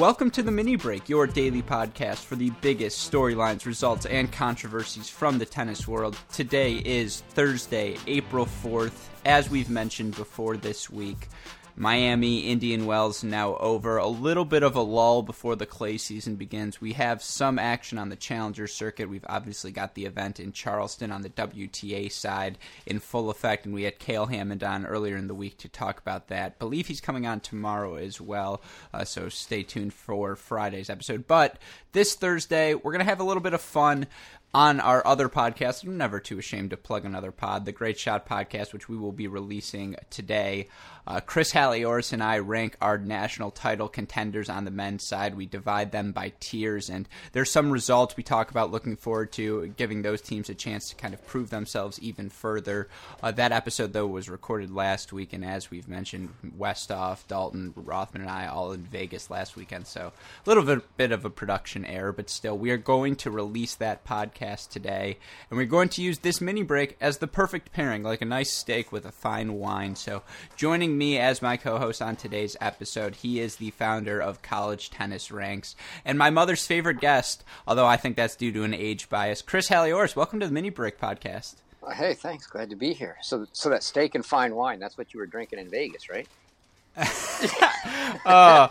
Welcome to the Mini Break, your daily podcast for the biggest storylines, results, and controversies from the tennis world. Today is Thursday, April 4th. As we've mentioned before this week, Miami, Indian Wells now over. A little bit of a lull before the clay season begins. We have some action on the Challenger circuit. We've obviously got the event in Charleston on the WTA side in full effect, and we had Cale Hammond on earlier in the week to talk about that. Believe he's coming on tomorrow as well, uh, so stay tuned for Friday's episode. But this Thursday, we're going to have a little bit of fun on our other podcast. I'm never too ashamed to plug another pod, the Great Shot Podcast, which we will be releasing today. Uh, Chris Halioris and I rank our national title contenders on the men's side. We divide them by tiers, and there's some results we talk about looking forward to, giving those teams a chance to kind of prove themselves even further. Uh, that episode, though, was recorded last week, and as we've mentioned, Westoff, Dalton, Rothman, and I all in Vegas last weekend, so a little bit, bit of a production error, but still, we are going to release that podcast today, and we're going to use this mini break as the perfect pairing, like a nice steak with a fine wine. So, joining joining me as my co host on today's episode, he is the founder of College Tennis Ranks and my mother's favorite guest, although I think that's due to an age bias. Chris Halioris, welcome to the Mini Break podcast. Hey, thanks. Glad to be here. So, so that steak and fine wine, that's what you were drinking in Vegas, right? uh,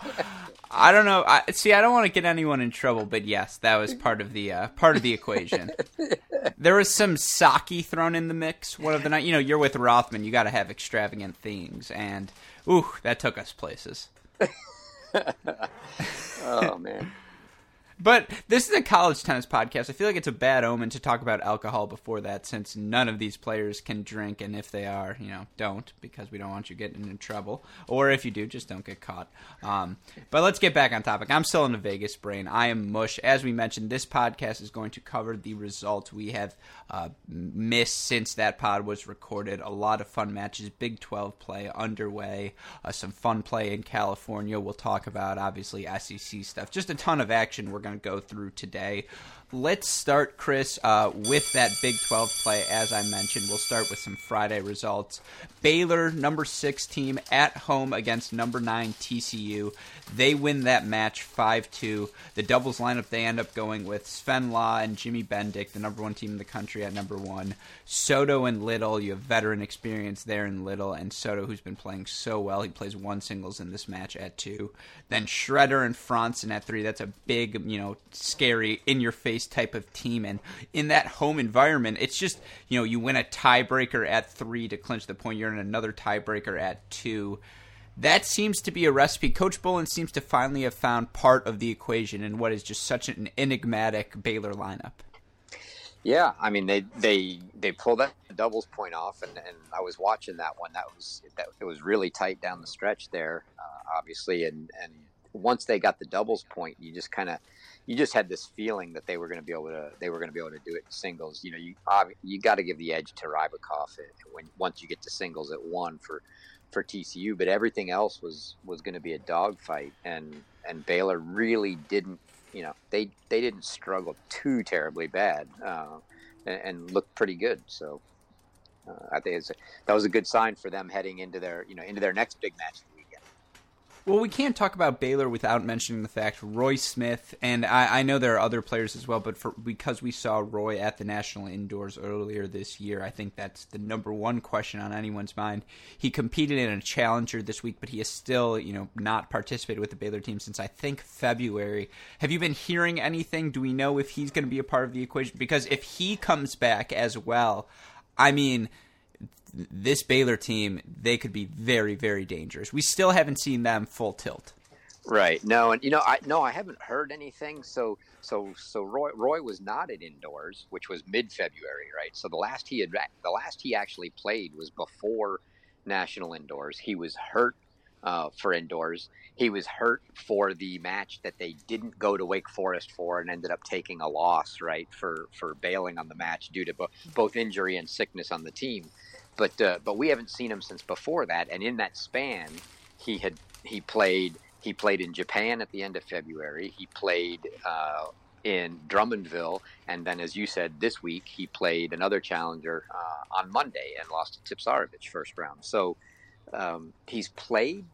I don't know. I, see, I don't want to get anyone in trouble, but yes, that was part of the uh, part of the equation. there was some sake thrown in the mix one of the night. You know, you're with Rothman, you got to have extravagant things, and ooh, that took us places. oh man. But this is a college tennis podcast. I feel like it's a bad omen to talk about alcohol before that, since none of these players can drink, and if they are, you know, don't because we don't want you getting in trouble. Or if you do, just don't get caught. Um, but let's get back on topic. I'm still in the Vegas brain. I am mush. As we mentioned, this podcast is going to cover the results we have uh, missed since that pod was recorded. A lot of fun matches, Big 12 play underway, uh, some fun play in California. We'll talk about obviously SEC stuff. Just a ton of action. We're going going to go through today. Let's start, Chris, uh, with that Big 12 play. As I mentioned, we'll start with some Friday results. Baylor, number six team, at home against number nine TCU. They win that match 5 2. The doubles lineup, they end up going with Sven Law and Jimmy Bendeck, the number one team in the country at number one. Soto and Little, you have veteran experience there in Little, and Soto, who's been playing so well. He plays one singles in this match at two. Then Schretter and Frantzen at three. That's a big, you know, scary, in your face type of team. And in that home environment, it's just, you know, you win a tiebreaker at three to clinch the point. You're in another tiebreaker at two. That seems to be a recipe. Coach Bolin seems to finally have found part of the equation in what is just such an enigmatic Baylor lineup. Yeah, I mean they they they pulled that doubles point off, and, and I was watching that one. That was that it was really tight down the stretch there, uh, obviously, and and once they got the doubles point, you just kind of you just had this feeling that they were going to be able to they were going to be able to do it in singles. You know, you you got to give the edge to Rybakov when once you get to singles at one for for TCU, but everything else was was going to be a dogfight, and and Baylor really didn't. You know, they they didn't struggle too terribly bad, uh, and, and looked pretty good. So uh, I think a, that was a good sign for them heading into their you know into their next big match well, we can't talk about Baylor without mentioning the fact Roy Smith, and I, I, know there are other players as well, but for, because we saw Roy at the National Indoors earlier this year, I think that's the number one question on anyone's mind. He competed in a challenger this week, but he has still, you know, not participated with the Baylor team since I think February. Have you been hearing anything? Do we know if he's going to be a part of the equation? Because if he comes back as well, I mean – this Baylor team, they could be very, very dangerous. We still haven't seen them full tilt. Right. No, and you know, I no, I haven't heard anything. So, so, so Roy Roy was not at indoors, which was mid February, right? So the last he had, the last he actually played was before national indoors. He was hurt uh, for indoors. He was hurt for the match that they didn't go to Wake Forest for and ended up taking a loss, right, for for bailing on the match due to bo- both injury and sickness on the team but uh, but we haven't seen him since before that. And in that span, he had he played he played in Japan at the end of February. He played uh, in Drummondville, and then, as you said, this week he played another challenger uh, on Monday and lost to Tipsarevic first round. So um, he's played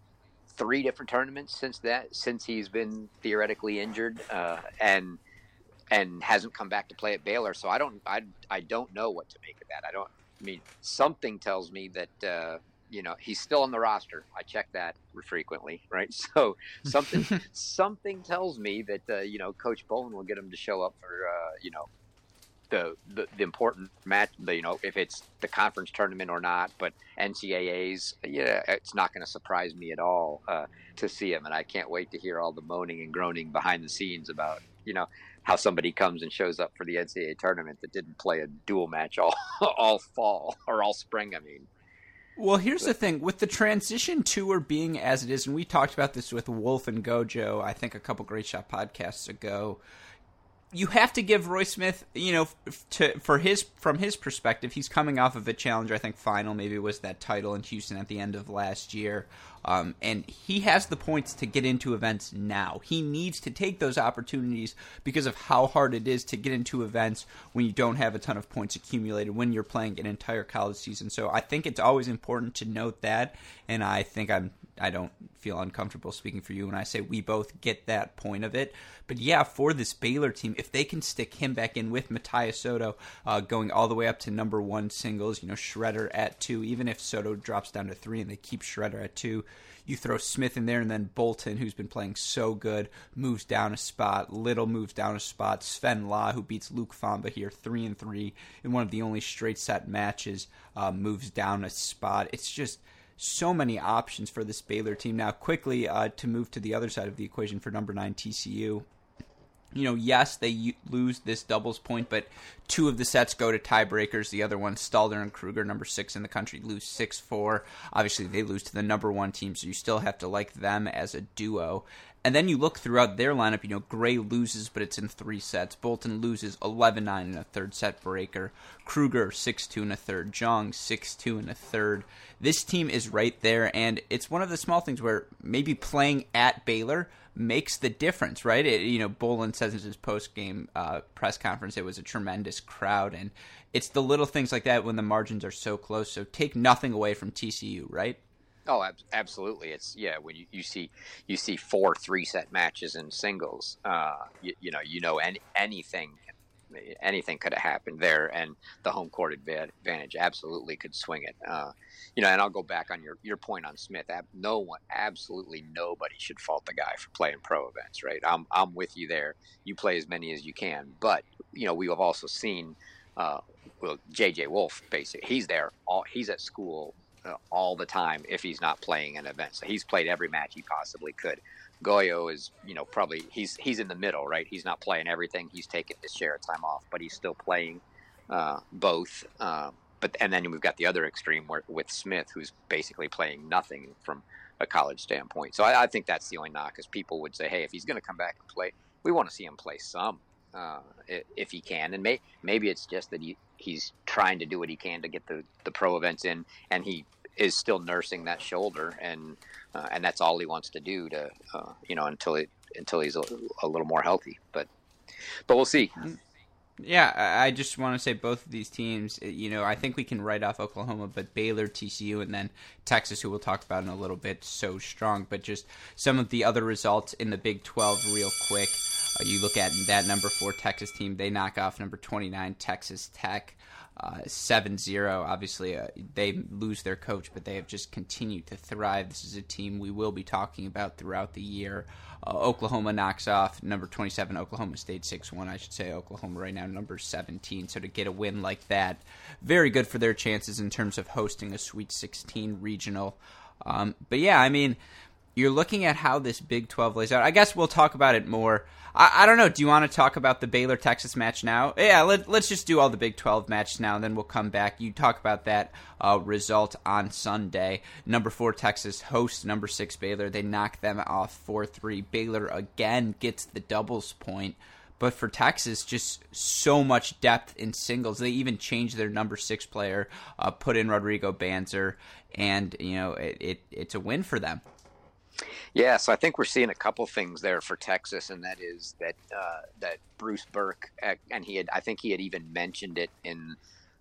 three different tournaments since that since he's been theoretically injured uh, and and hasn't come back to play at Baylor. So I don't I I don't know what to make of that. I don't. I mean, something tells me that uh, you know he's still on the roster. I check that frequently, right? So something something tells me that uh, you know Coach Bowen will get him to show up for uh, you know the, the, the important match. The, you know if it's the conference tournament or not, but NCAA's, yeah, it's not going to surprise me at all uh, to see him, and I can't wait to hear all the moaning and groaning behind the scenes about you know how somebody comes and shows up for the NCAA tournament that didn't play a dual match all all fall or all spring. I mean, well, here's the thing with the transition tour being as it is, and we talked about this with Wolf and Gojo, I think a couple Great Shot podcasts ago you have to give Roy Smith, you know, to for his from his perspective, he's coming off of a challenger. I think final maybe was that title in Houston at the end of last year, um, and he has the points to get into events now. He needs to take those opportunities because of how hard it is to get into events when you don't have a ton of points accumulated when you're playing an entire college season. So I think it's always important to note that, and I think I'm I don't feel uncomfortable speaking for you when I say we both get that point of it. But yeah, for this Baylor team, if they can stick him back in with Matias Soto uh, going all the way up to number one singles, you know, Schretter at two, even if Soto drops down to three and they keep Schretter at two, you throw Smith in there and then Bolton, who's been playing so good, moves down a spot. Little moves down a spot. Sven Lah, who beats Luc Fomba here, three and three in one of the only straight set matches, uh, moves down a spot. It's just so many options for this Baylor team. Now, quickly uh, to move to the other side of the equation for number nine TCU. You know, yes, they lose this doubles point, but two of the sets go to tiebreakers. The other one, Stalder and Kruger, number six in the country, lose 6 4. Obviously, they lose to the number one team, so you still have to like them as a duo. And then you look throughout their lineup, you know, Gray loses, but it's in three sets. Bolton loses 11 9 in a third set breaker. Kruger 6 2 in a third. Jong 6 2 in a third. This team is right there, and it's one of the small things where maybe playing at Baylor makes the difference, right? It, you know, Bolin says in his post game uh, press conference it was a tremendous crowd, and it's the little things like that when the margins are so close. So take nothing away from TCU, right? Oh, ab- absolutely. It's yeah. When you, you see you see four three set matches in singles, uh, you, you know you know any, anything anything could have happened there, and the home court advantage absolutely could swing it. Uh, you know, and I'll go back on your your point on Smith. No one, absolutely nobody should fault the guy for playing pro events, right? I'm I'm with you there. You play as many as you can, but you know we have also seen. Uh, well, JJ Wolf, basically, he's there. All he's at school all the time if he's not playing an event. So he's played every match he possibly could. Gojo is, you know, probably he's he's in the middle, right? He's not playing everything. He's taking his share of time off, but he's still playing uh, both. Uh, but and then we've got the other extreme where, with Smith, who's basically playing nothing from a college standpoint. So I, I think that's the only knock, is people would say, hey, if he's going to come back and play, we want to see him play some. Uh, if he can, and may, maybe it's just that he, he's trying to do what he can to get the, the pro events in, and he is still nursing that shoulder, and uh, and that's all he wants to do to uh, you know until it until he's a, a, little more healthy. But but we'll see. Yeah, I just want to say both of these teams. You know, I think we can write off Oklahoma, but Baylor, TCU, and then Texas, who we'll talk about in a little bit, so strong. But just some of the other results in the Big Twelve, real quick. Uh, you look at that number four Texas team; they knock off number twenty nine Texas Tech. Uh, 7-0 obviously uh, they lose their coach but they have just continued to thrive. This is a team we will be talking about throughout the year. Uh, oklahoma knocks off number 27 oklahoma state 6-1 i should say oklahoma right now number 17 so to get a win like that very good for their chances in terms of hosting a sweet 16 regional. Um, but yeah i mean you're looking at how this big 12 lays out i guess we'll talk about it more I, I don't know. Do you want to talk about the Baylor Texas match now? Yeah, let, let's just do all the Big 12 matches now, and then we'll come back. You talk about that uh, result on Sunday. Number four Texas hosts number six Baylor. They knock them off 4 3. Baylor again gets the doubles point. But for Texas, just so much depth in singles. They even changed their number six player, uh, put in Rodrigo Banzer, and you know it, it, it's a win for them. Yeah, so I think we're seeing a couple things there for Texas, and that is that uh, that Bruce Berque, uh, and he had, I think he had even mentioned it in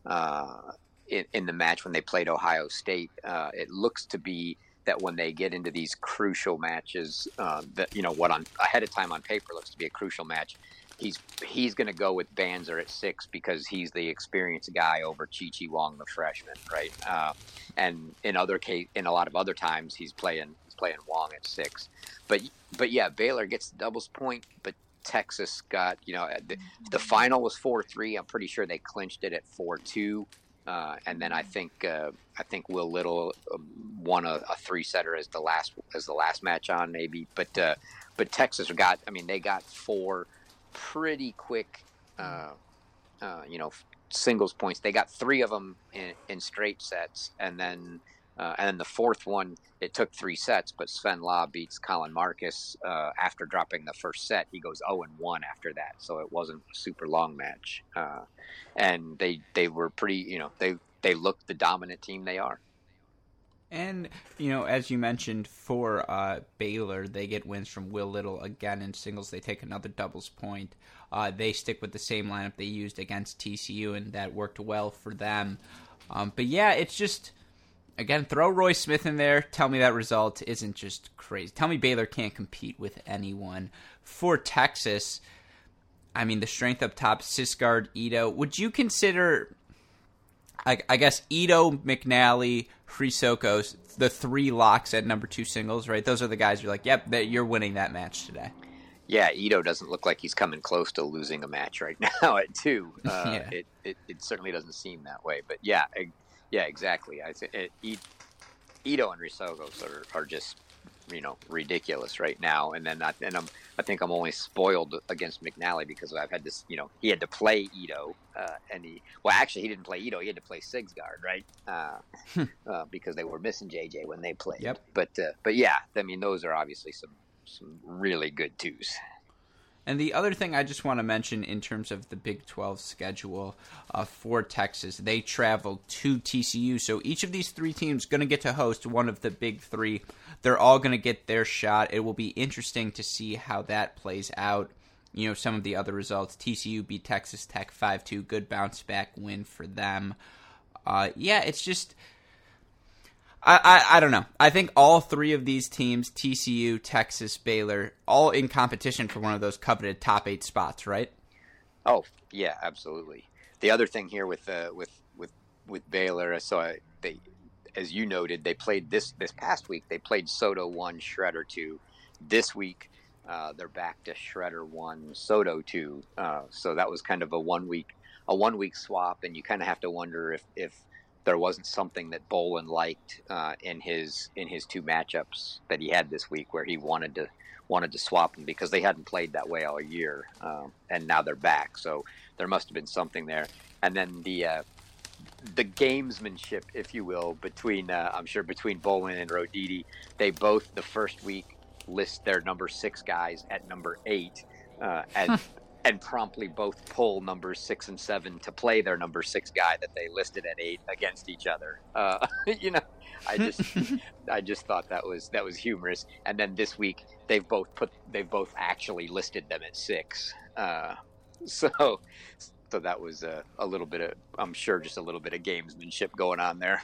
uh, in, in, the match when they played Ohio State. Uh, it looks to be that when they get into these crucial matches, uh, that you know what on ahead of time on paper looks to be a crucial match, he's he's going to go with Banzer at six because he's the experienced guy over Chi Chi Wong, the freshman, right? Uh, and in other case, in a lot of other times, he's playing he's playing Wong at six. But but yeah, Baylor gets the doubles point, but Texas got you know the, the final was four three. I'm pretty sure they clinched it at four two. Uh, and then I think uh, I think Will Little um, won a, a, three setter as the last as the last match on maybe, but uh, but Texas got I mean they got four pretty quick, uh, uh, you know, singles points. They got three of them in, in straight sets, and then uh, and then the fourth one it took three sets, but Sven Lah beats Colin Marcus uh, after dropping the first set. He goes zero oh and one after that, so it wasn't a super long match. Uh, and they they were pretty, you know, they they looked the dominant team they are. And you know, as you mentioned, for uh, Baylor, they get wins from Will Little again in singles. They take another doubles point. Uh, they stick with the same lineup they used against TCU, and that worked well for them. Um, but yeah, it's just again throw Roy Smith in there. Tell me that result isn't just crazy. Tell me Baylor can't compete with anyone. For Texas, I mean the strength up top, Sigsgaard, Ito. Would you consider? I, I guess Ito, McNally, Chryssokos, the three locks at number two singles, right? Those are the guys you're like, yep, you're winning that match today. Yeah, Ito doesn't look like he's coming close to losing a match right now at two. Uh, yeah. it, it, it, certainly doesn't seem that way. But yeah, yeah, exactly. I think Ito and Chryssokos are, are just you know ridiculous right now. And then I, and I'm I think I'm only spoiled against McNally because I've had this you know he had to play Ito uh, and he well actually he didn't play Ito he had to play Sigsgaard right uh, hmm. uh, because they were missing JJ when they played. Yep. But uh, but yeah, I mean those are obviously some some really good twos. And the other thing I just want to mention in terms of the Big 12 schedule uh, for Texas, they travel to TCU. So each of these three teams going to get to host one of the big three. They're all going to get their shot. It will be interesting to see how that plays out. You know, some of the other results. TCU beat Texas Tech 5 2. Good bounce back win for them. Uh, yeah, it's just I, I, I don't know. I think all three of these teams, TCU, Texas, Baylor, all in competition for one of those coveted top eight spots, right? Oh yeah, absolutely. The other thing here with uh, with with with Baylor, I saw they, as you noted, they played this this past week. They played Soto one, Schretter two. This week, uh, they're back to Schretter one, Soto two. Uh, so that was kind of a one week a one week swap, and you kind of have to wonder if if there wasn't something that Bolin liked uh, in his in his two matchups that he had this week, where he wanted to wanted to swap them because they hadn't played that way all year, um, and now they're back. So there must have been something there. And then the uh, the gamesmanship, if you will, between uh, I'm sure between Bolin and Roditi, they both the first week list their number six guys at number eight, uh, and and promptly both pull numbers six and seven to play their number six guy that they listed at eight against each other. Uh, you know, I just I just thought that was that was humorous. And then this week they've both put they've both actually listed them at six. Uh, so so that was a, a little bit of I'm sure just a little bit of gamesmanship going on there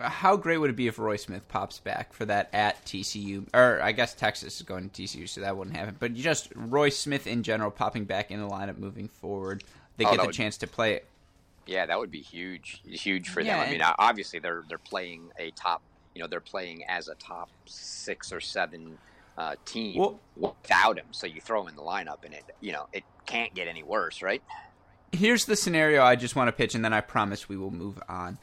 how great would it be if Roy Smith pops back for that at TCU? Or I guess Texas is going to TCU, so that wouldn't happen. But just Roy Smith in general popping back in the lineup moving forward. They oh, get the would, chance to play it. Yeah, that would be huge, huge for yeah, them. I mean, obviously they're they're playing a top, you know, they're playing as a top six or seven uh, team well, without him. So you throw him in the lineup, and it, you know, it can't get any worse, right? Here's the scenario I just want to pitch, and then I promise we will move on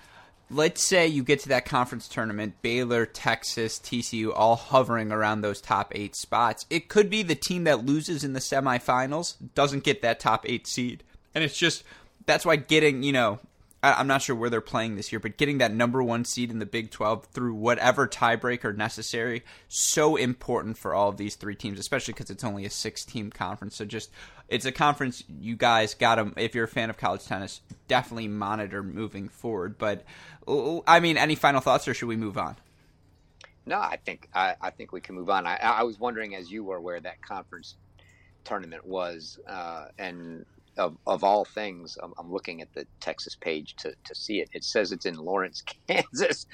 let's say you get to that conference tournament, Baylor, Texas, TCU, all hovering around those top eight spots. It could be the team that loses in the semifinals doesn't get that top eight seed. And it's just, that's why getting, you know, I'm not sure where they're playing this year, but getting that number one seed in the Big 12 through whatever tiebreaker necessary, so important for all of these three teams, especially because it's only a six team conference. So just, it's a conference you guys got to, if you're a fan of college tennis, definitely monitor moving forward. But, I mean, any final thoughts or should we move on? No, I think I, I think we can move on. I, I was wondering, as you were, where that conference tournament was, uh, and of, of all things, I'm, I'm, looking at the Texas page to, to see it. It says it's in Lawrence, Kansas,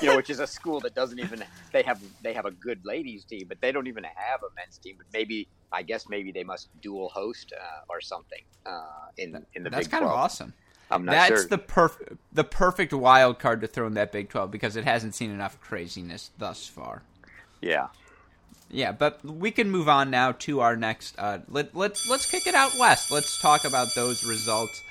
you know, which is a school that doesn't even they have they have a good ladies team, but they don't even have a men's team. But maybe I guess maybe they must dual host uh, or something uh, in in the That's Big kind 12. of awesome. I'm not That's sure. the perfect the perfect wild card to throw in that Big Twelve because it hasn't seen enough craziness thus far. Yeah. Yeah, but we can move on now to our next. Uh, let, let's let's kick it out west. Let's talk about those results.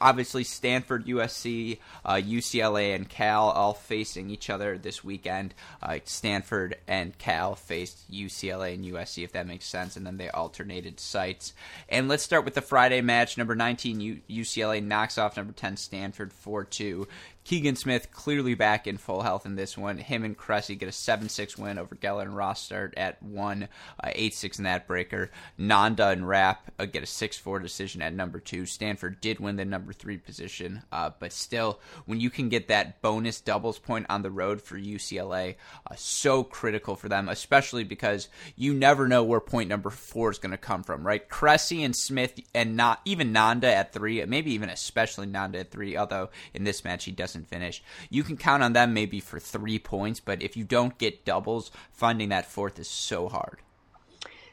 Obviously, Stanford, USC, uh, UCLA, and Cal all facing each other this weekend. Uh, Stanford and Cal faced UCLA and USC, if that makes sense, and then they alternated sites. And let's start with the Friday match. Number 19, U- UCLA knocks off number 10, Stanford 4 2. Keegan Smith clearly back in full health in this one. Him and Cressy get a 7 6 win over Geller and Rotsaert at 1 8 uh, 6 in that breaker. Nanda and Rapp uh, get a 6 4 decision at number 2. Stanford did win the number 3 position, uh, but still, when you can get that bonus doubles point on the road for UCLA, uh, so critical for them, especially because you never know where point number 4 is going to come from, right? Cressy and Smith, and not even Nanda at 3, maybe even especially Nanda at 3, although in this match he does doesn't finish. You can count on them maybe for three points, but if you don't get doubles, finding that fourth is so hard.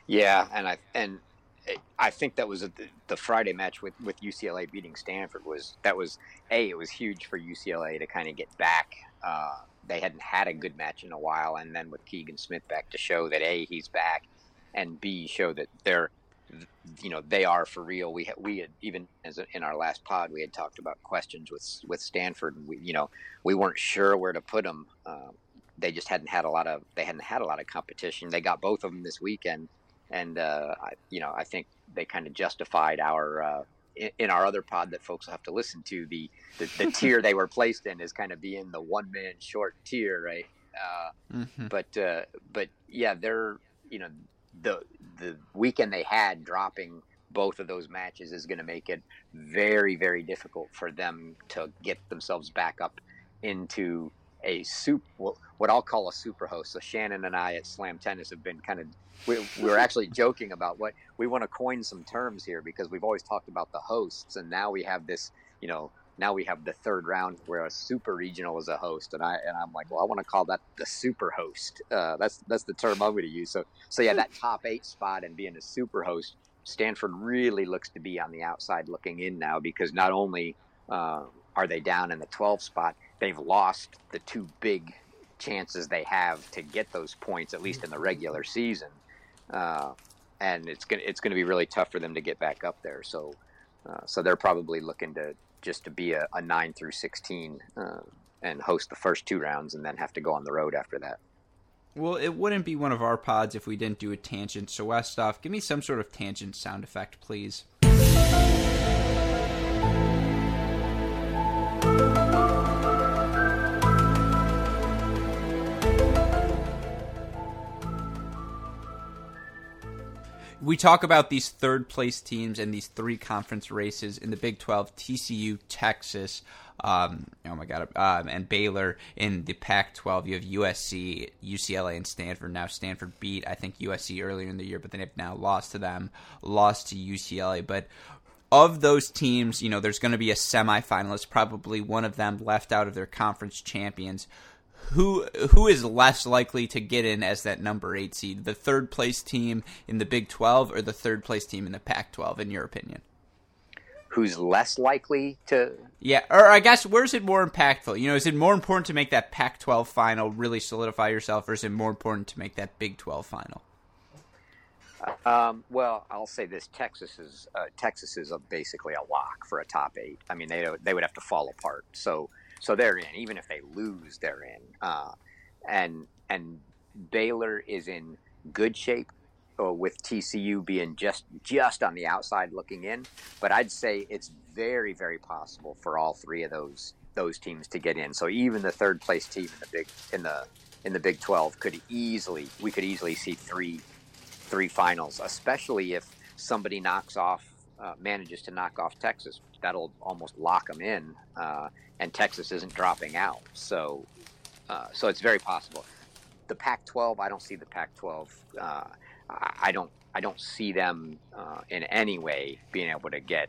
Yeah, and I and I think that was a, the Friday match with with UCLA beating Stanford was that was a it was huge for UCLA to kind of get back. Uh, they hadn't had a good match in a while, and then with Keegan Smith back to show that a he's back, and b show that they're you know they are for real. We had, we had even as a, in our last pod we had talked about questions with with Stanford. And we you know we weren't sure where to put them. Um, they just hadn't had a lot of they hadn't had a lot of competition. They got both of them this weekend, and uh, I, you know I think they kind of justified our. Uh, in, in our other pod that folks will have to listen to, the, the, the tier they were placed in is kind of being the one man short tier, right? Uh, mm-hmm. But uh, but yeah, they're you know the the weekend they had dropping both of those matches is going to make it very very difficult for them to get themselves back up into a soup what I'll call a super host. So Shannon and I at Slam Tennis have been kind of we, we were actually joking about what we want to coin some terms here because we've always talked about the hosts and now we have this you know now we have the third round where a super regional is a host, and I and I'm like, well, I want to call that the super host. Uh, that's that's the term I'm going to use. So so yeah, that top eight spot and being a super host, Stanford really looks to be on the outside looking in now because not only uh, are they down in the 12 spot, they've lost the two big chances they have to get those points at least in the regular season, uh, and it's gonna it's gonna be really tough for them to get back up there. So. Uh, so they're probably looking to just to be a, a nine through sixteen uh, and host the first two rounds, and then have to go on the road after that. Well, it wouldn't be one of our pods if we didn't do a tangent. So, Westoff, give me some sort of tangent sound effect, please. We talk about these third place teams and these three conference races in the Big 12 TCU, Texas, um, oh my God, um, and Baylor in the Pac 12. You have USC, UCLA, and Stanford. Now, Stanford beat, I think, USC earlier in the year, but they have now lost to them, lost to UCLA. But of those teams, you know, there's going to be a semifinalist, probably one of them left out of their conference champions who who is less likely to get in as that number eight seed, the third place team in the Big Twelve or the third place team in the Pac twelve, in your opinion? Who's less likely to? Yeah, or I guess where's it more impactful? You know, is it more important to make that Pac twelve final really solidify yourself, or is it more important to make that Big Twelve final? Um, well, I'll say this: Texas is uh, Texas is a, basically a lock for a top eight. I mean, they they would have to fall apart. So so they're in. Even if they lose, they're in. Uh, and and Baylor is in good shape uh, with TCU being just just on the outside looking in. But I'd say it's very very possible for all three of those those teams to get in. So even the third place team in the big in the in the Big 12 could easily we could easily see three three finals, especially if somebody knocks off uh, manages to knock off Texas. That'll almost lock them in. Uh, and Texas isn't dropping out. So, uh, so it's very possible. The Pac-12, I don't see the Pac-12. Uh, I don't. I don't see them uh, in any way being able to get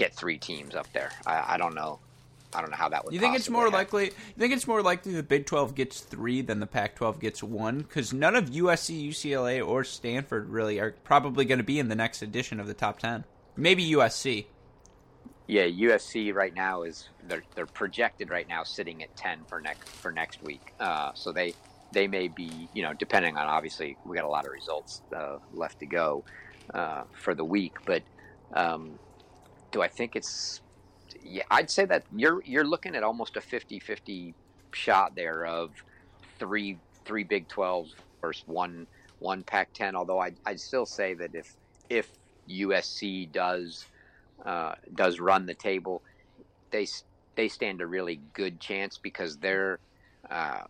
get three teams up there. I, I, don't know. I don't know how that would. You think it's more happen. likely? You think it's more likely the Big Twelve gets three than the Pac twelve gets one? Because none of USC, UCLA, or Stanford really are probably going to be in the next edition of the top ten. Maybe USC. Yeah, USC right now is they're they're projected right now sitting at ten for next for next week. Uh, so they they may be you know depending on obviously we got a lot of results uh, left to go uh, for the week, but um, do I think it's yeah, I'd say that you're you're looking at almost a 50-50 shot there of three three Big 12s versus one one Pac-10. Although I I'd still say that if if USC does uh, does run the table, they they stand a really good chance because they're uh,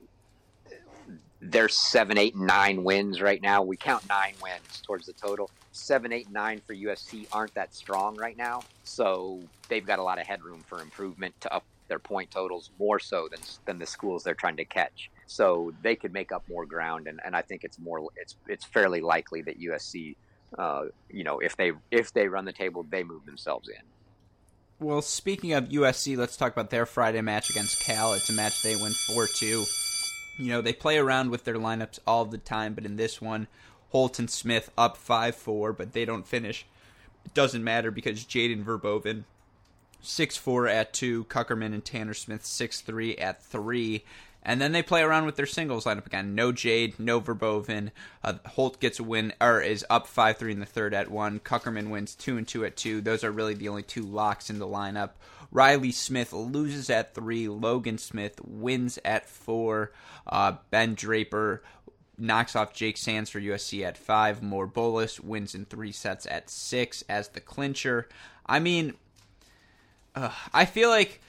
they're seven, eight, nine wins right now. We count nine wins towards the total. Seven, eight, nine for USC aren't that strong right now, so they've got a lot of headroom for improvement to up their point totals more so than than the schools they're trying to catch. So they could make up more ground, and, and I think it's more it's it's fairly likely that USC, uh, you know, if they if they run the table, they move themselves in. Well, speaking of USC, let's talk about their Friday match against Cal. It's a match they win four two. You know, they play around with their lineups all the time, but in this one, Holton Smith up 5 4, but they don't finish. It doesn't matter because Jaden Verboven, 6 4 at 2, Cukierman and Tanner Smith, 6 3 at 3. And then they play around with their singles lineup again. No Jade, no Verboven. Uh, Holt gets a win, or is up 5 3 in the third at 1. Cukierman wins 2 and 2 at 2. Those are really the only two locks in the lineup. Riley Smith loses at 3. Logan Smith wins at 4. Uh, ben Draper knocks off Jake Sands for USC at 5. More Bolus wins in three sets at 6 as the clincher. I mean, uh, I feel like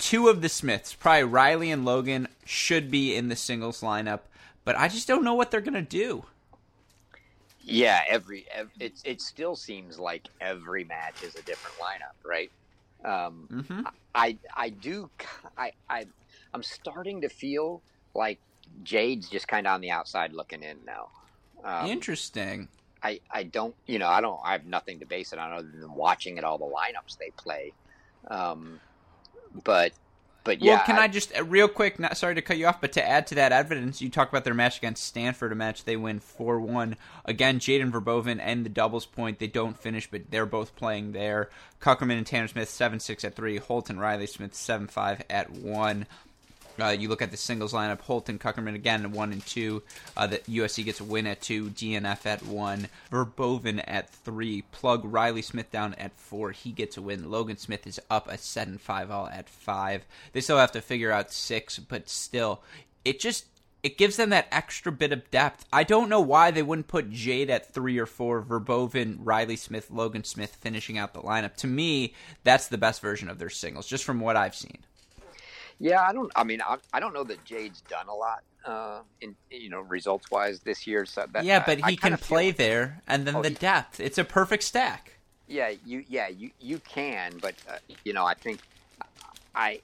two of the Smiths, probably Riley and Logan, should be in the singles lineup, but I just don't know what they're gonna do. Yeah, every, every it it still seems like every match is a different lineup, right? Um, mm-hmm. I I do I I I'm starting to feel like Jade's just kind of on the outside looking in now. Um, Interesting. I, I don't you know I don't I have nothing to base it on other than watching at all the lineups they play. Um, but but yeah. Well, can I, I just uh, real quick? Not sorry to cut you off, but to add to that evidence, you talk about their match against Stanford, a match they win four one. Again, Jaden Verboven and the doubles point. They don't finish, but they're both playing there. Cukierman and Tanner Smith seven six at three. Holton Riley Smith seven five at one. Uh, you look at the singles lineup: Holton, Cukierman again, one and two. Uh, the USC gets a win at two. DNF at one. Verboven at three. Plug Riley Smith down at four. He gets a win. Logan Smith is up a seven five all at five. They still have to figure out six, but still, it just it gives them that extra bit of depth. I don't know why they wouldn't put Jade at three or four, Verboven, Riley Smith, Logan Smith finishing out the lineup. To me, that's the best version of their singles, just from what I've seen. Yeah, I don't. I mean, I, I don't know that Jade's done a lot, uh, in you know, results wise this year. So that, yeah, but I, he I can play like, there, and then oh, the depth. It's a perfect stack. Yeah, you yeah you you can, but uh, you know, I think I.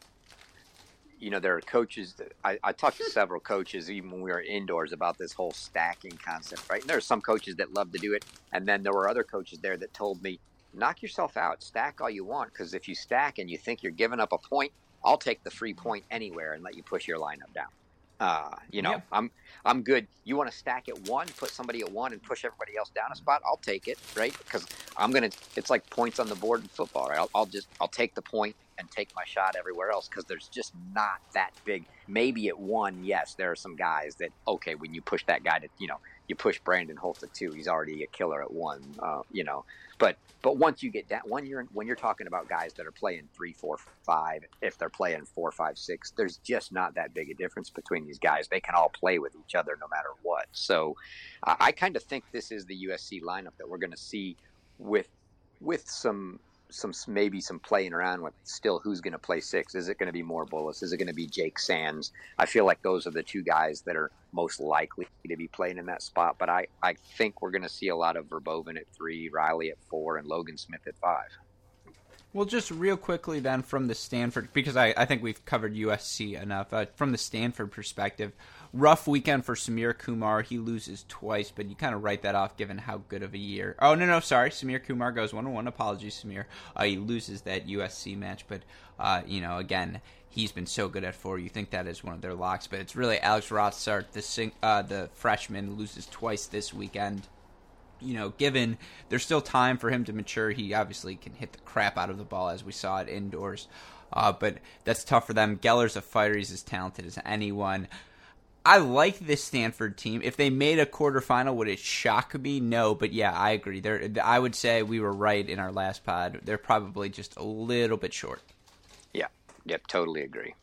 You know, there are coaches that I, I talked to several coaches even when we were indoors about this whole stacking concept, right? And there are some coaches that love to do it, and then there were other coaches there that told me, knock yourself out, stack all you want, because if you stack and you think you're giving up a point, I'll take the free point anywhere and let you push your lineup down. Uh, you know, I'm I'm good. You want to stack at one, put somebody at one, and push everybody else down a spot. I'll take it, right? Because I'm gonna. It's like points on the board in football, right? I'll, I'll just I'll take the point and take my shot everywhere else because there's just not that big. Maybe at one, yes, there are some guys that okay when you push that guy to you know you push Brandon Holt at two, he's already a killer at one. Uh, you know, but but once you get down, when you're when you're talking about guys that are playing three, four, five, if they're playing four, five, six, there's just not that big a difference between these guys. They can all play with each other no matter what. So uh, I kind of think this is the USC lineup that we're going to see with with some some maybe some playing around with still who's going to play six. Is it going to be more Bullis? Is it going to be Jake Sands? I feel like those are the two guys that are most likely to be playing in that spot. But I, I think we're going to see a lot of Verboven at three, Riley at four, and Logan Smith at five. Well, just real quickly then from the Stanford, because I, I think we've covered USC enough. Uh, from the Stanford perspective, rough weekend for Samir Kumar. He loses twice, but you kind of write that off given how good of a year. Oh, no, no, sorry. Samir Kumar goes 1 1. Apologies, Samir. Uh, he loses that USC match, but, uh, you know, again, he's been so good at four. You think that is one of their locks, but it's really Alex Rotsaert, the, uh, the freshman, loses twice this weekend you know, given there's still time for him to mature, he obviously can hit the crap out of the ball as we saw it indoors. Uh, but that's tough for them. Geller's a fighter; he's as talented as anyone. I like this Stanford team. If they made a quarterfinal, would it shock me? No, but yeah, I agree. They're, I would say we were right in our last pod. They're probably just a little bit short. Yeah, yep, totally agree.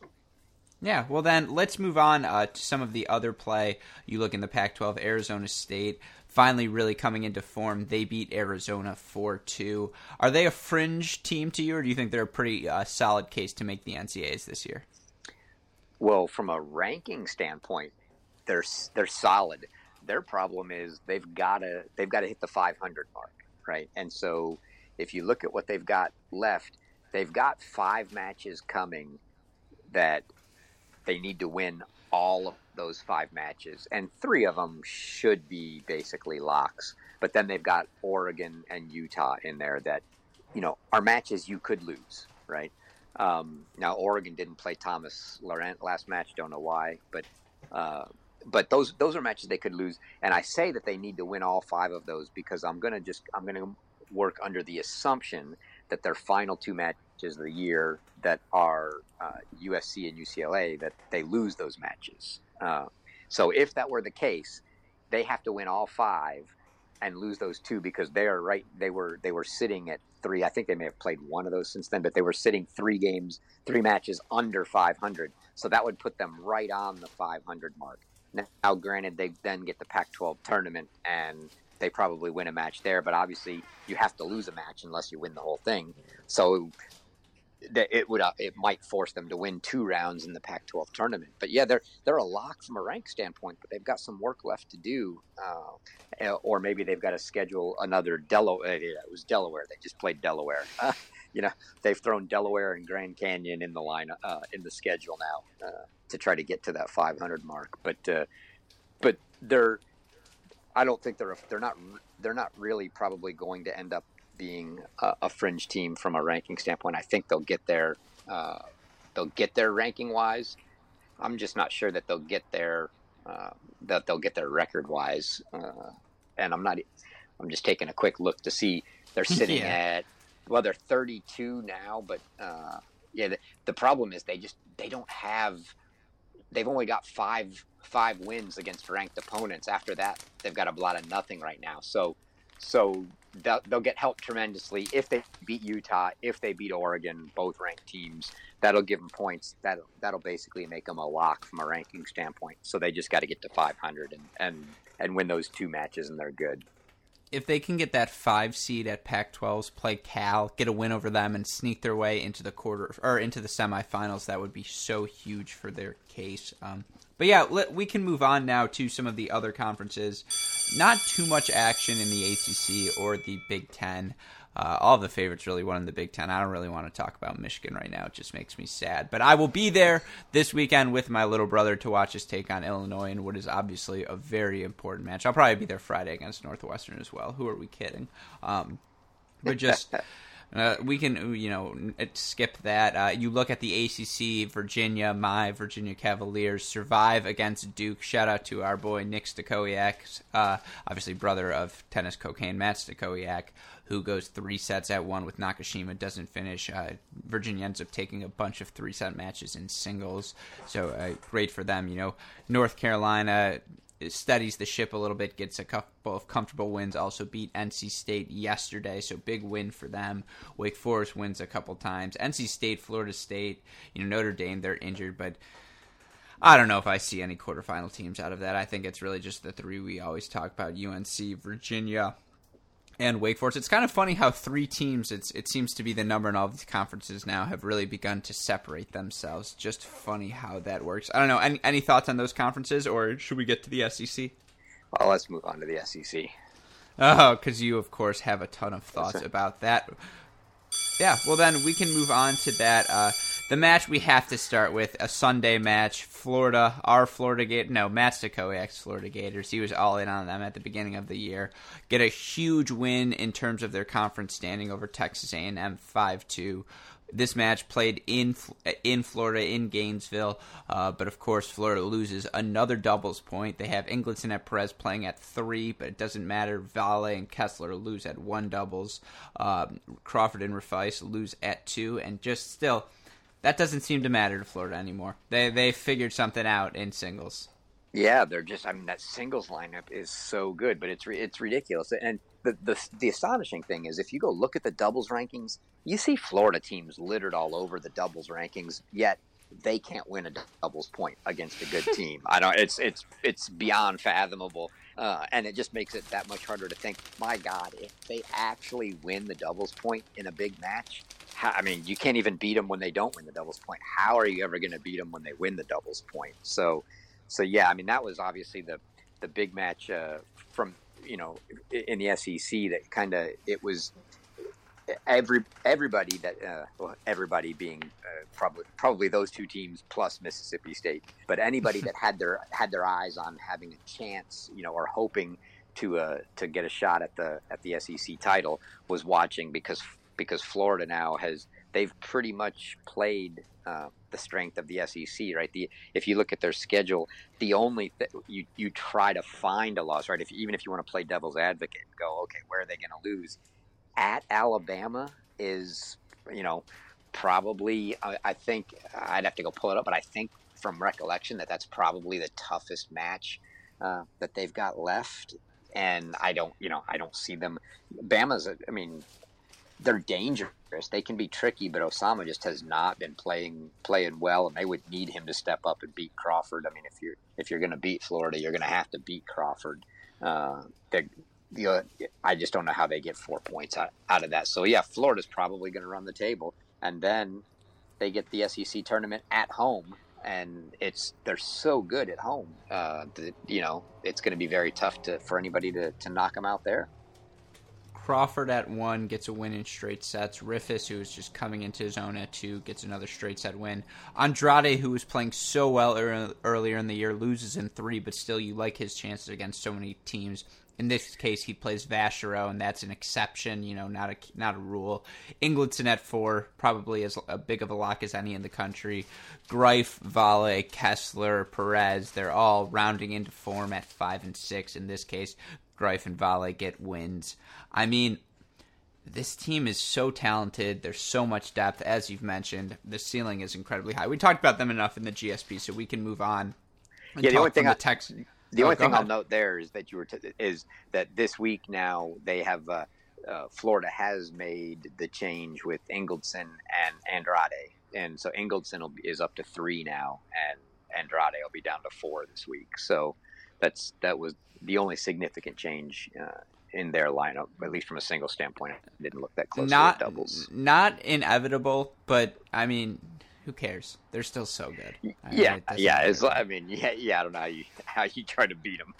Yeah, well then let's move on uh, to some of the other play. You look in the Pac-12, Arizona State finally really coming into form. They beat Arizona 4 2. Are they a fringe team to you, or do you think they're a pretty uh, solid case to make the NCAAs this year? Well, from a ranking standpoint, they're they're solid. Their problem is they've got to they've got to hit the 500 mark, right? And so if you look at what they've got left, they've got five matches coming that they need to win all of those five matches, and three of them should be basically locks. But then they've got Oregon and Utah in there that, you know, are matches you could lose, right? Um, now Oregon didn't play Thomas Laurent last match. Don't know why, but uh, but those those are matches they could lose. And I say that they need to win all five of those because I'm gonna just I'm gonna work under the assumption that their final two matches of the year that are uh, USC and UCLA that they lose those matches. Uh, so if that were the case, they have to win all five and lose those two because they are right. They were they were sitting at three. I think they may have played one of those since then, but they were sitting three games, three matches under 500. So that would put them right on the 500 mark. Now, granted, they then get the Pac-12 tournament and they probably win a match there, but obviously you have to lose a match unless you win the whole thing. So it would uh, it might force them to win two rounds in the Pac-12 tournament. But yeah, they're they're a lock from a rank standpoint, but they've got some work left to do, uh, or maybe they've got to schedule another Delaware. Uh, yeah, it was Delaware. They just played Delaware. Uh, you know, they've thrown Delaware and Grand Canyon in the line uh, in the schedule now uh, to try to get to that 500 mark. But but they're I don't think they're they're not they're not really probably going to end up being a, a, fringe team from a ranking standpoint. I think they'll get there. Uh, they'll get there ranking wise. I'm just not sure that they'll get there. Uh, that they'll get there record wise. Uh, and I'm not. I'm just taking a quick look to see they're sitting yeah. at. Well, they're 32 now, but uh, yeah, the, the problem is they just they don't have. They've only got five five wins against ranked opponents. After that, they've got a lot of nothing right now. So so they'll, they'll get help tremendously if they beat Utah, if they beat Oregon, both ranked teams. That'll give them points. That that'll basically make them a lock from a ranking standpoint. So they just got to get to 500 and and and win those two matches, and they're good if they can get that five seed at Pac-12s, play Cal, get a win over them, and sneak their way into the quarter or into the semifinals, that would be so huge for their case. Um, but yeah, let, we can move on now to some of the other conferences. Not too much action in the ACC or the Big Ten. Uh, all the favorites really won in the Big Ten. I don't really want to talk about Michigan right now. It just makes me sad. But I will be there this weekend with my little brother to watch us take on Illinois in what is obviously a very important match. I'll probably be there Friday against Northwestern as well. Who are we kidding? Um, but just. Uh, we can, you know, skip that. Uh, you look at the ACC, Virginia, my Virginia Cavaliers survive against Duke. Shout out to our boy Nick Stachowiak, uh, obviously brother of tennis cocaine Matt Stachowiak, who goes three sets at one with Nakashima, doesn't finish. Uh, Virginia ends up taking a bunch of three set matches in singles, so uh, great for them. You know, North Carolina steadies the ship a little bit, gets a couple of comfortable wins. Also beat NC State yesterday, so big win for them. Wake Forest wins a couple times. NC State, Florida State, you know Notre Dame, they're injured, but I don't know if I see any quarterfinal teams out of that. I think it's really just the three we always talk about: UNC, Virginia, and Wake Forest. It's kind of funny how three teams, it's, it seems to be the number in all these conferences now, have really begun to separate themselves. Just funny how that works. I don't know. Any, any thoughts on those conferences, or should we get to the SEC? Well, let's move on to the SEC. Oh, because you, of course, have a ton of thoughts right. about that. Yeah, well then we can move on to that. Uh, the match we have to start with a Sunday match. Florida, our Florida Gate, no, Matt Stachowiak's Florida Gators. He was all in on them at the beginning of the year. Get a huge win in terms of their conference standing over Texas A&M five two. This match played in in Florida in Gainesville, uh, but of course Florida loses another doubles point. They have Ingleton and Perez playing at three, but it doesn't matter. Vale and Kessler lose at one doubles. Um, Crawford and Riffice lose at two, and just still that doesn't seem to matter to Florida anymore. They they figured something out in singles. Yeah, they're just. I mean, that singles lineup is so good, but it's it's ridiculous. And the, the the astonishing thing is, if you go look at the doubles rankings, you see Florida teams littered all over the doubles rankings. Yet they can't win a doubles point against a good team. I don't. It's it's it's beyond fathomable, uh, and it just makes it that much harder to think. My God, if they actually win the doubles point in a big match, how, I mean, you can't even beat them when they don't win the doubles point. How are you ever going to beat them when they win the doubles point? So, so yeah, I mean, that was obviously the the big match uh, from you know in the SEC that kind of it was every everybody that uh, well, everybody being uh, probably probably those two teams plus Mississippi State, but anybody that had their had their eyes on having a chance, you know, or hoping to uh, to get a shot at the at the SEC title was watching because because Florida now has they've pretty much played uh, the strength of the SEC, right? The if you look at their schedule, the only th- you you try to find a loss, right? If even if you want to play devil's advocate, and go okay, where are they going to lose? At Alabama is you know probably I, I think I'd have to go pull it up, but I think from recollection that that's probably the toughest match uh, that they've got left and I don't, you know, I don't see them. Bama's, I mean, they're dangerous. They can be tricky, but Osama just has not been playing playing well, and they would need him to step up and beat Crawford. I mean, if you're if you're going to beat Florida, you're going to have to beat Crawford. Uh, I just don't know how they get four points out, out of that. So yeah, Florida's probably going to run the table, and then they get the SEC tournament at home, and it's they're so good at home. Uh, that, you know, it's going to be very tough to for anybody to to knock them out there. Crawford at one gets a win in straight sets. Riffice, who is just coming into his own at two, gets another straight set win. Andrade, who was playing so well earlier in the year, loses in three, but still you like his chances against so many teams. In this case, he plays Vacherot, and that's an exception, you know, not a not a rule. Ingildsen at four, probably as a big of a lock as any in the country. Greif, Vale, Kessler, Perez, they're all rounding into form at five and six in this case. Greif and Vale get wins. I mean, this team is so talented. There's so much depth, as you've mentioned. The ceiling is incredibly high. We talked about them enough in the GSP, so we can move on. Yeah, the only thing the I, the oh, only thing ahead. I'll note there is that you were t- is that this week now they have uh, uh, Florida has made the change with Ingildsen and Andrade, and so Ingildsen is up to three now, and Andrade will be down to four this week. So that's that was the only significant change uh, in their lineup, at least from a single standpoint. It didn't look that close not, doubles. Not inevitable, but I mean, who cares? They're still so good. Yeah, I mean, yeah. It's, I mean, yeah, yeah. I don't know how you how you try to beat them.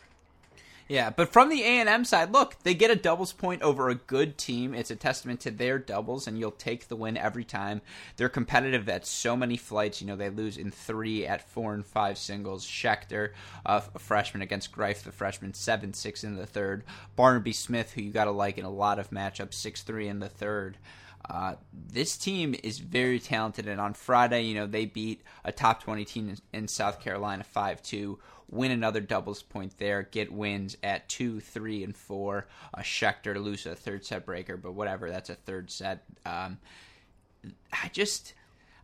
Yeah, but from the A and M side, look, they get a doubles point over a good team. It's a testament to their doubles, and you'll take the win every time. They're competitive at so many flights. You know, they lose in three at four and five singles. Schachter, uh, a freshman against Greif, the freshman, seven six in the third. Barnaby Smith, who you got to like in a lot of matchups, six three in the third. Uh, this team is very talented, and on Friday, you know, they beat a top 20 team in, in South Carolina 5 2 win another doubles point there, get wins at two, three, and four. A Schachter lose a third set breaker, but whatever, that's a third set. Um, I just,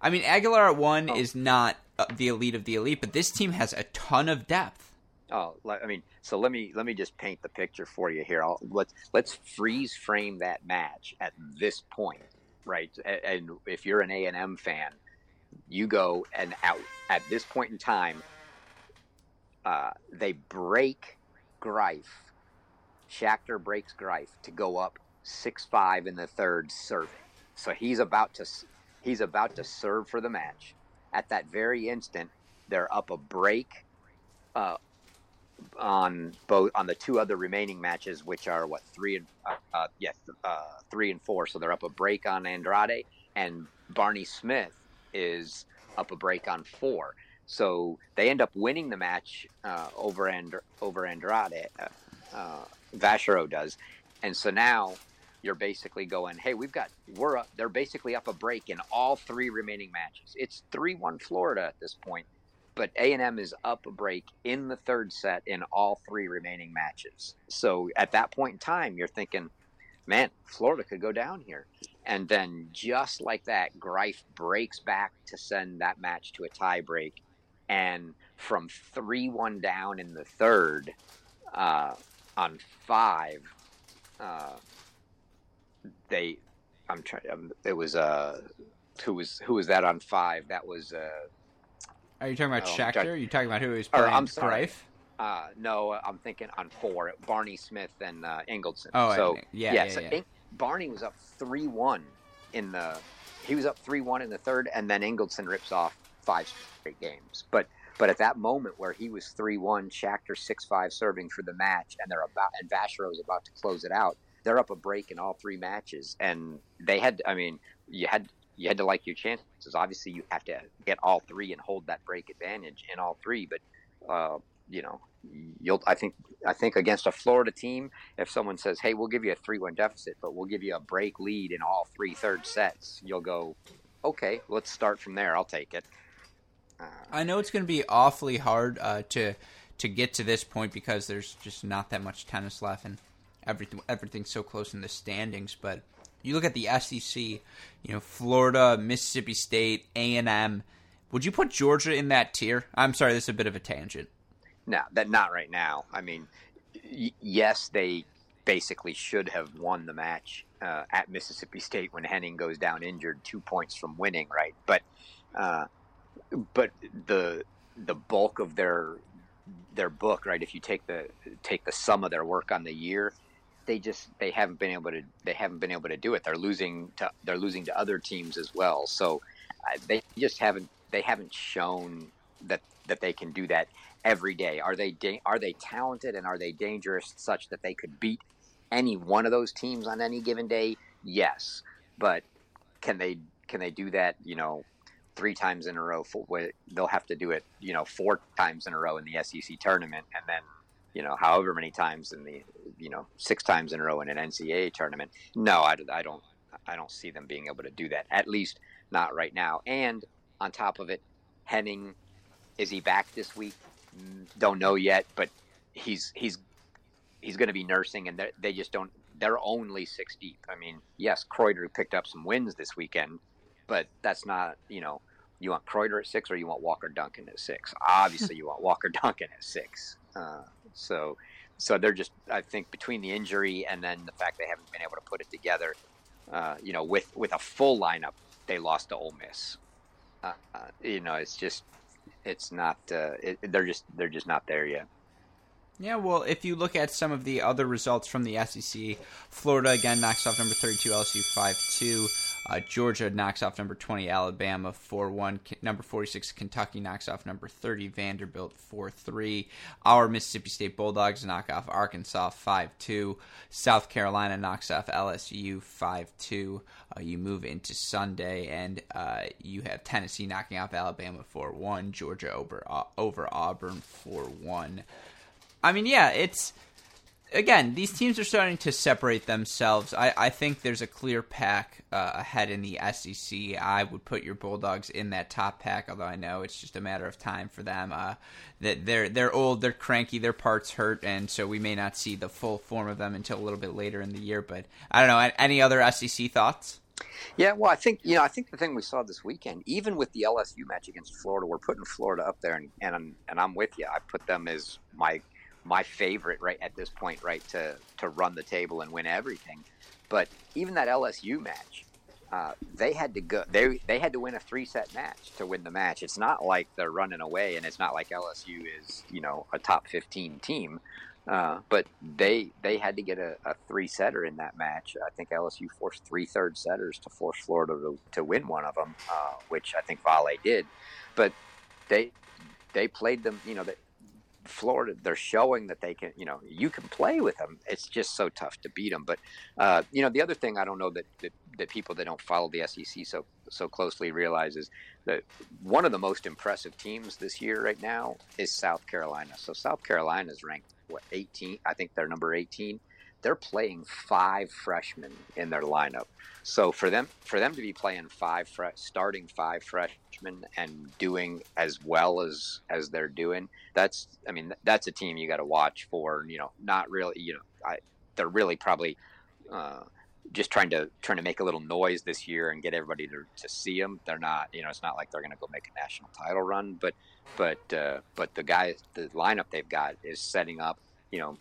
I mean, Aguilar at one oh. is not uh, the elite of the elite, but this team has a ton of depth. Oh, I mean, so let me let me just paint the picture for you here. I'll, let's let's freeze frame that match at this point, right? And if you're an A and M fan, you go and out at this point in time, uh, they break Greif. Schachter breaks Greif to go up six five in the third serving. So he's about to he's about to serve for the match. At that very instant, they're up a break, uh, on both on the two other remaining matches, which are what three and uh, uh, yes, uh, three and four. So they're up a break on Andrade, and Barney Smith is up a break on four. So they end up winning the match uh, over and over Andrade. Uh, uh, does, and so now you're basically going, hey, we've got we're up, they're basically up a break in all three remaining matches. It's three one Florida at this point but A&M is up a break in the third set in all three remaining matches. So at that point in time, you're thinking, man, Florida could go down here. And then just like that, Greif breaks back to send that match to a tie break. And from 3 1 down in the third uh, on five, uh, they, I'm trying, um, it was, uh, who was, who was that on five? That was, uh, are you talking about oh? Are you talking about who was playing? I'm sorry. Greif? Uh, no, I'm thinking on four. Barney Smith and uh. Oh, so yeah, yeah, yeah, so yeah. Barney was up three one in the. He was up three one in the third, and then Ingildsen rips off five straight games. But but at that moment where he was three one, Schachter six five serving for the match, and they're about and Vacherot is about to close it out. They're up a break in all three matches, and they had. I mean, you had you had to like your chances. Obviously, you have to get all three and hold that break advantage in all three. But uh, you know, you'll. I think. I think against a Florida team, if someone says, "Hey, we'll give you a three-one deficit, but we'll give you a break lead in all three third sets," you'll go, "Okay, let's start from there. I'll take it." I know it's going to be awfully hard uh, to to get to this point because there's just not that much tennis left and everything everything's so close in the standings, but you look at the SEC, you know, Florida, Mississippi State, A and M. Would you put Georgia in that tier? I'm sorry, this is a bit of a tangent. No, that not right now. I mean, y- yes, they basically should have won the match uh, at Mississippi State when Henning goes down injured, two points from winning, right? But, uh, but the the bulk of their their book, right? If you take the take the sum of their work on the year, they just they haven't been able to they haven't been able to do it. They're losing to they're losing to other teams as well. So uh, they just haven't they haven't shown that that they can do that every day. Are they da- are they talented and are they dangerous such that they could beat any one of those teams on any given day? Yes, but can they can they do that? You know, three times in a row. They'll have to do it. You know, four times in a row in the SEC tournament, and then you know, however many times in the, you know, six times in a row in an NCAA tournament. No, I, I don't, I don't see them being able to do that. At least not right now. And on top of it, Henning, is he back this week? Mm, don't know yet, but he's he's he's going to be nursing, and they just don't. They're only six deep. I mean, yes, Kreuter picked up some wins this weekend, but that's not you know. You want Kreuter at six, or you want Walker Duncan at six? Obviously, you want Walker Duncan at six. Uh, so, so they're just I think between the injury and then the fact they haven't been able to put it together, uh, you know, with with a full lineup, they lost to Ole Miss. Uh, uh, you know, it's just it's not uh, it, they're just they're just not there yet. Yeah, well, if you look at some of the other results from the SEC, Florida again knocks off number 32 LSU 5 2. Uh, Georgia knocks off number 20 Alabama 4 1. Number 46 Kentucky knocks off number 30 Vanderbilt 4 3. Our Mississippi State Bulldogs knock off Arkansas 5 2. South Carolina knocks off LSU 5 2. Uh, you move into Sunday, and uh, you have Tennessee knocking off Alabama 4 1. Georgia over, uh, over Auburn 4 1. I mean, yeah, it's again these teams are starting to separate themselves. I, I think there's a clear pack uh, ahead in the SEC. I would put your Bulldogs in that top pack, although I know it's just a matter of time for them. Uh, that they're they're old, they're cranky, their parts hurt, and so we may not see the full form of them until a little bit later in the year. But I don't know. Any other SEC thoughts? Yeah, well, I think you know, I think the thing we saw this weekend, even with the LSU match against Florida, we're putting Florida up there, and and and I'm with you. I put them as my my favorite right at this point, right to to run the table and win everything. But even that LSU match, uh, they had to go. They they had to win a three set match to win the match. It's not like they're running away, and it's not like LSU is you know a top fifteen team. Uh, but they they had to get a, a three setter in that match. I think LSU forced three third setters to force Florida to, to win one of them, uh, which I think Vale did. But they they played them. You know, Florida, they're showing that they can, you know, you can play with them. It's just so tough to beat them. But, uh, you know, the other thing I don't know that, that, that people that don't follow the SEC so so closely realize is that one of the most impressive teams this year right now is South Carolina. So South Carolina is ranked what 18? I think they're number 18 they're playing five freshmen in their lineup. So for them for them to be playing five starting five freshmen and doing as well as as they're doing, that's I mean that's a team you got to watch for. You know, not really. You know, I, they're really probably. Uh, just trying to trying to make a little noise this year and get everybody to, to see them. They're not, you know, it's not like they're going to go make a national title run, but but uh, but the guys, the lineup they've got is setting up, you know,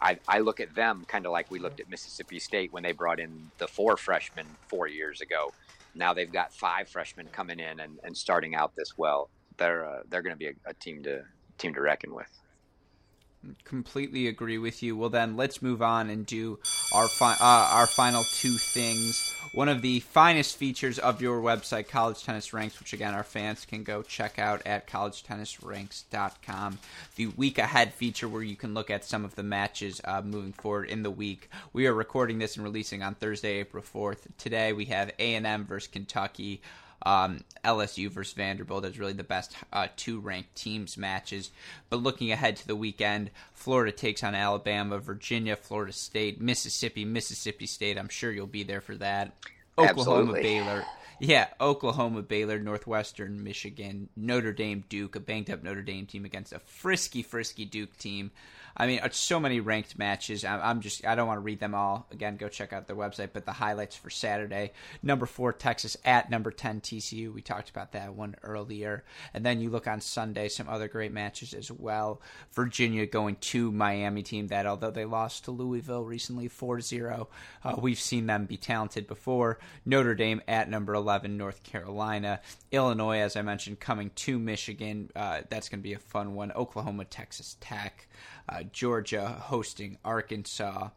I, I look at them kind of like we looked at Mississippi State when they brought in the four freshmen four years ago. Now they've got five freshmen coming in and, and starting out this well. They're uh, they're going to be a, a team to team to reckon with completely agree with you. Well, then let's move on and do our fi- uh, our final two things. One of the finest features of your website, College Tennis Ranks, which again our fans can go check out at collegetennisranks.com. The week ahead feature where you can look at some of the matches uh, moving forward in the week. We are recording this and releasing on Thursday, April fourth. Today we have A and M versus Kentucky. Um, LSU versus Vanderbilt is really the best uh, two ranked teams matches. But looking ahead to the weekend, Florida takes on Alabama, Virginia, Florida State, Mississippi, Mississippi State. I'm sure you'll be there for that. Oklahoma, Absolutely. Baylor. Yeah, Oklahoma, Baylor, Northwestern, Michigan, Notre Dame, Duke, a banged up Notre Dame team against a frisky, frisky Duke team. I mean, so many ranked matches. I'm just, I don't want to read them all. Again, go check out their website. But the highlights for Saturday: number four Texas at number ten TCU. We talked about that one earlier. And then you look on Sunday, some other great matches as well. Virginia going to Miami team that, although they lost to Louisville recently 4-0, uh, we've seen them be talented before. Notre Dame at number eleven North Carolina. Illinois, as I mentioned, coming to Michigan. Uh, that's going to be a fun one. Oklahoma, Texas Tech uh, Georgia hosting Arkansas.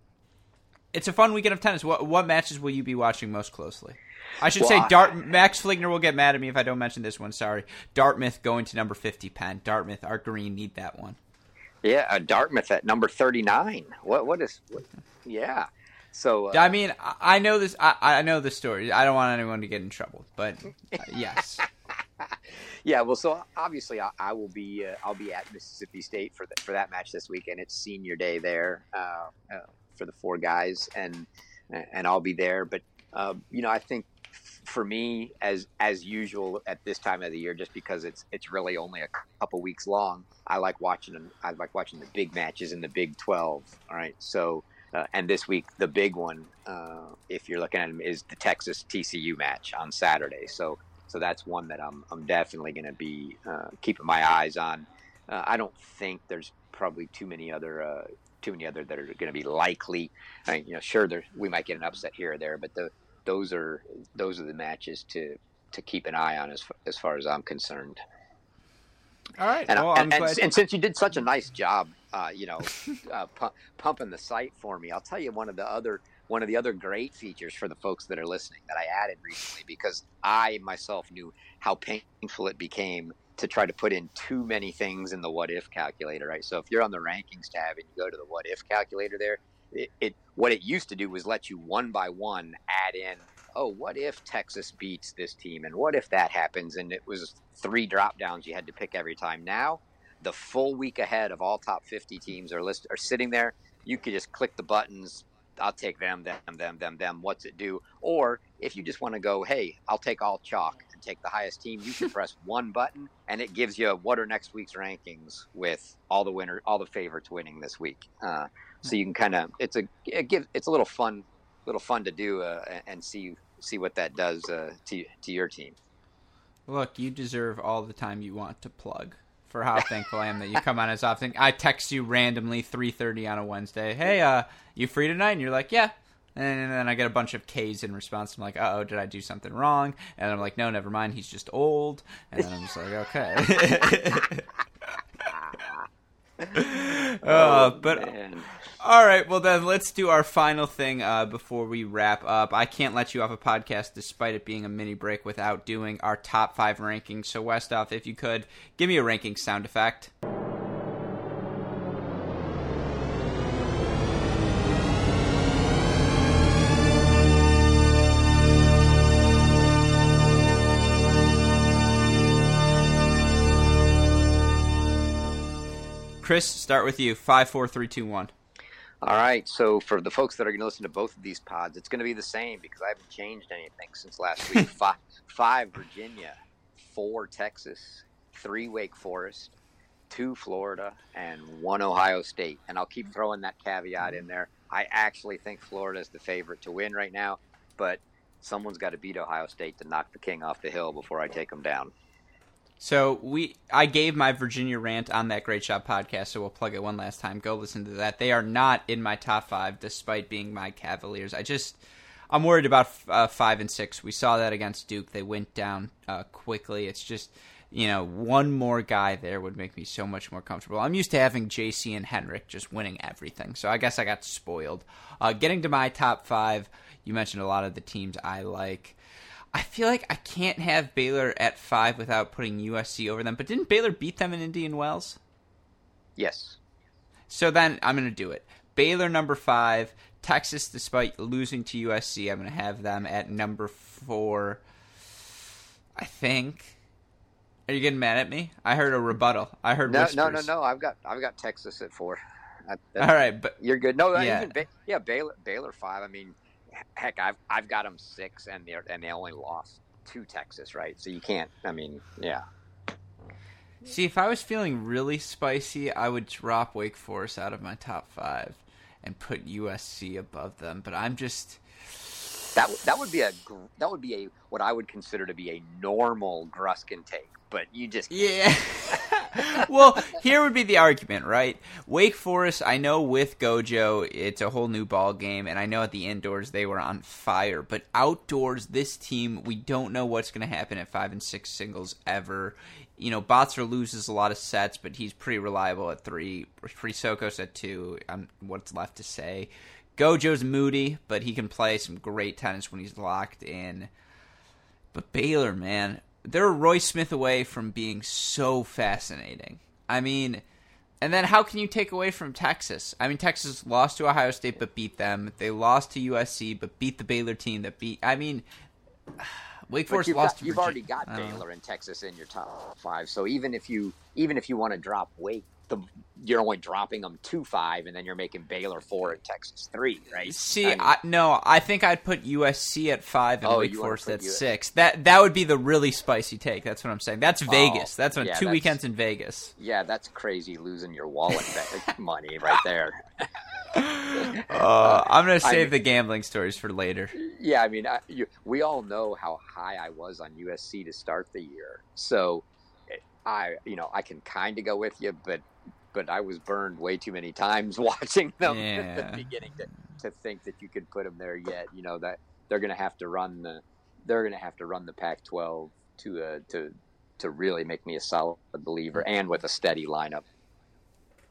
It's a fun weekend of tennis. What what matches will you be watching most closely? I should Well, say Dart. Max Fligner will get mad at me if I don't mention this one. Sorry, Dartmouth going to number fifty. Penn. Dartmouth, our green need that one. Yeah, uh, Dartmouth at number thirty nine. What what is? What, yeah. So uh, I mean, I, I know this. I, I know the story. I don't want anyone to get in trouble, but uh, yes. yeah. Well, so obviously I, I will be uh, I'll be at Mississippi State for the, for that match this weekend. It's senior day there uh, uh, for the four guys, and and I'll be there. But uh, you know, I think for me, as as usual at this time of the year, just because it's it's really only a couple weeks long, I like watching. I like watching the big matches in the Big Twelve. All right, so. Uh, and this week, the big one, uh, if you're looking at them, is the Texas TCU match on Saturday. So, so that's one that I'm, I'm definitely going to be uh, keeping my eyes on. Uh, I don't think there's probably too many other, uh, too many other that are going to be likely. I mean, you know, sure, there we might get an upset here or there, but the, those are those are the matches to to keep an eye on as as far as I'm concerned. All right. And, well, and, and, and since you did such a nice job, uh, you know, uh, pu- pumping the site for me, I'll tell you one of the other one of the other great features for the folks that are listening that I added recently because I myself knew how painful it became to try to put in too many things in the what if calculator, right? So if you're on the rankings tab and you go to the what if calculator there, it, it what it used to do was let you one by one add in oh, what if Texas beats this team? And what if that happens? And it was three drop downs you had to pick every time. Now, the full week ahead of all top 50 teams are list are sitting there. You could just click the buttons. I'll take them, them, them, them, them. What's it do? Or if you just want to go, hey, I'll take all chalk and take the highest team, you can press one button and it gives you what are next week's rankings with all the winner, all the favorites winning this week. Uh, so you can kind of it's a it give it's a little fun, little fun to do uh, and see see what that does uh, to to your team. Look, you deserve all the time you want to plug for how thankful I am that you come on as often. I text you randomly 3:30 on a Wednesday. Hey, uh, you free tonight? And you're like, yeah. And then I get a bunch of K's in response. I'm like, uh oh, did I do something wrong? And I'm like, no, never mind. He's just old. And then I'm just like, okay. uh, but Man. All right, well then let's do our final thing uh, before we wrap up. I can't let you off a podcast despite it being a mini break without doing our top five rankings. So Westhoff, if you could, give me a ranking sound effect. Chris, start with you. Five, four, three, two, one. All right. So for the folks that are going to listen to both of these pods, it's going to be the same because I haven't changed anything since last week. five, five Virginia, four Texas, three Wake Forest, two Florida, and one Ohio State. And I'll keep throwing that caveat in there. I actually think Florida is the favorite to win right now, but someone's got to beat Ohio State to knock the king off the hill before I take them down. So we, I gave my Virginia rant on that Great Shot podcast, so we'll plug it one last time. Go listen to that. They are not in my top five, despite being my Cavaliers. I just, I'm worried about uh, five and six. We saw that against Duke. They went down uh, quickly. It's just, you know, one more guy there would make me so much more comfortable. I'm used to having JC and Henrik just winning everything, so I guess I got spoiled. Uh, getting to my top five, you mentioned a lot of the teams I like. I feel like I can't have Baylor at five without putting USC over them. But didn't Baylor beat them in Indian Wells? Yes. So then I'm going to do it. Baylor number five. Texas, despite losing to USC, I'm going to have them at number four. I think. Are you getting mad at me? I heard a rebuttal. I heard no, whispers. no, no, no. I've got I've got Texas at four. All right, but you're good. No, yeah, ba- yeah, Baylor Baylor five. I mean, heck, I've I've got them six, and they and they only lost to Texas, right? So you can't. I mean, yeah. See, if I was feeling really spicy, I would drop Wake Forest out of my top five and put USC above them. But I'm just that that would be a that would be a what I would consider to be a normal Gruskin take. But you just yeah. well, here would be the argument, right? Wake Forest, I know with Gojo, it's a whole new ball game, and I know at the indoors they were on fire, but outdoors, this team, we don't know what's going to happen at five and six singles ever. You know, Botzer loses a lot of sets, but he's pretty reliable at three. Sokos at two. Um, what's left to say? Gojo's moody, but he can play some great tennis when he's locked in. But Baylor, man, they're Roy Smith away from being so fascinating. I mean, and then how can you take away from Texas? I mean, Texas lost to Ohio State but beat them. They lost to USC but beat the Baylor team that beat. I mean, Wake Forest you've lost. Got, you've already got Baylor and Texas in your top five. So even if you even if you want to drop Wake, the you're only dropping them two five, and then you're making Baylor four and Texas three, right? See, I mean, I, no, I think I'd put USC at five and oh, Wake Forest at US- six. That that would be the really spicy take. That's what I'm saying. That's Vegas. Oh, that's on yeah, two that's, weekends in Vegas. Yeah, that's crazy losing your wallet money right there. uh, I'm gonna save I mean, the gambling stories for later. Yeah, I mean, I, you, we all know how high I was on USC to start the year, so I, you know, I can kind of go with you, but but I was burned way too many times watching them yeah. at the beginning to, to think that you could put them there yet. You know that they're going to have to run the they're going to have to run the Pac-12 to uh, to to really make me a solid believer and with a steady lineup.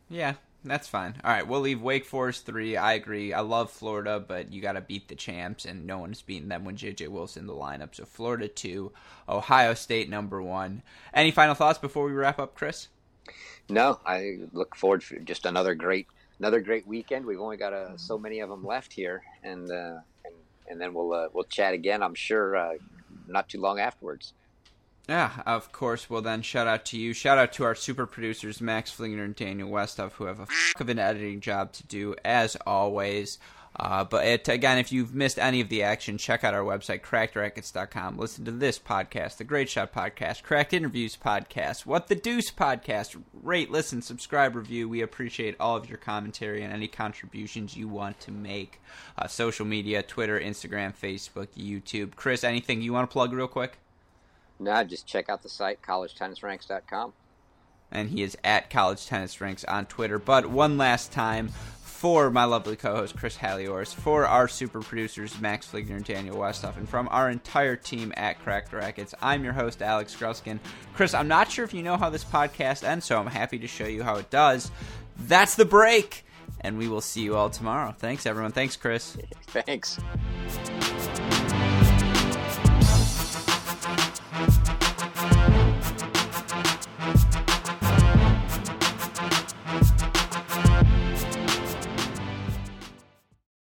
Yeah, that's fine. All right, we'll leave Wake Forest three. I agree. I love Florida, but you got to beat the champs, and no one's beaten them when JJ Wilson in the lineup. So Florida two, Ohio State number one. Any final thoughts before we wrap up, Chris? No, I look forward to just another great another great weekend. We've only got uh, so many of them left here, and uh, and and then we'll uh, we'll chat again. I'm sure uh, not too long afterwards. Yeah, of course. Well, then, shout out to you. Shout out to our super producers, Max Fligner and Daniel Westhoff, who have a f- of an editing job to do, as always. Uh, but it, again, if you've missed any of the action, check out our website, crackedrackets.com. Listen to this podcast, the Great Shot podcast, Cracked Interviews podcast, What the Deuce podcast. Rate, listen, subscribe, review. We appreciate all of your commentary and any contributions you want to make. Uh, social media, Twitter, Instagram, Facebook, YouTube. Chris, anything you want to plug real quick? No, just check out the site, collegetennisranks.com. And he is at College Tennis Ranks on Twitter. But one last time, for my lovely co-host Chris Halioris, for our super producers Max Fligner and Daniel Westhoff, and from our entire team at Cracked Rackets, I'm your host Alex Gruskin. Chris, I'm not sure if you know how this podcast ends, so I'm happy to show you how it does. That's the break, and we will see you all tomorrow. Thanks, everyone. Thanks, Chris. Thanks.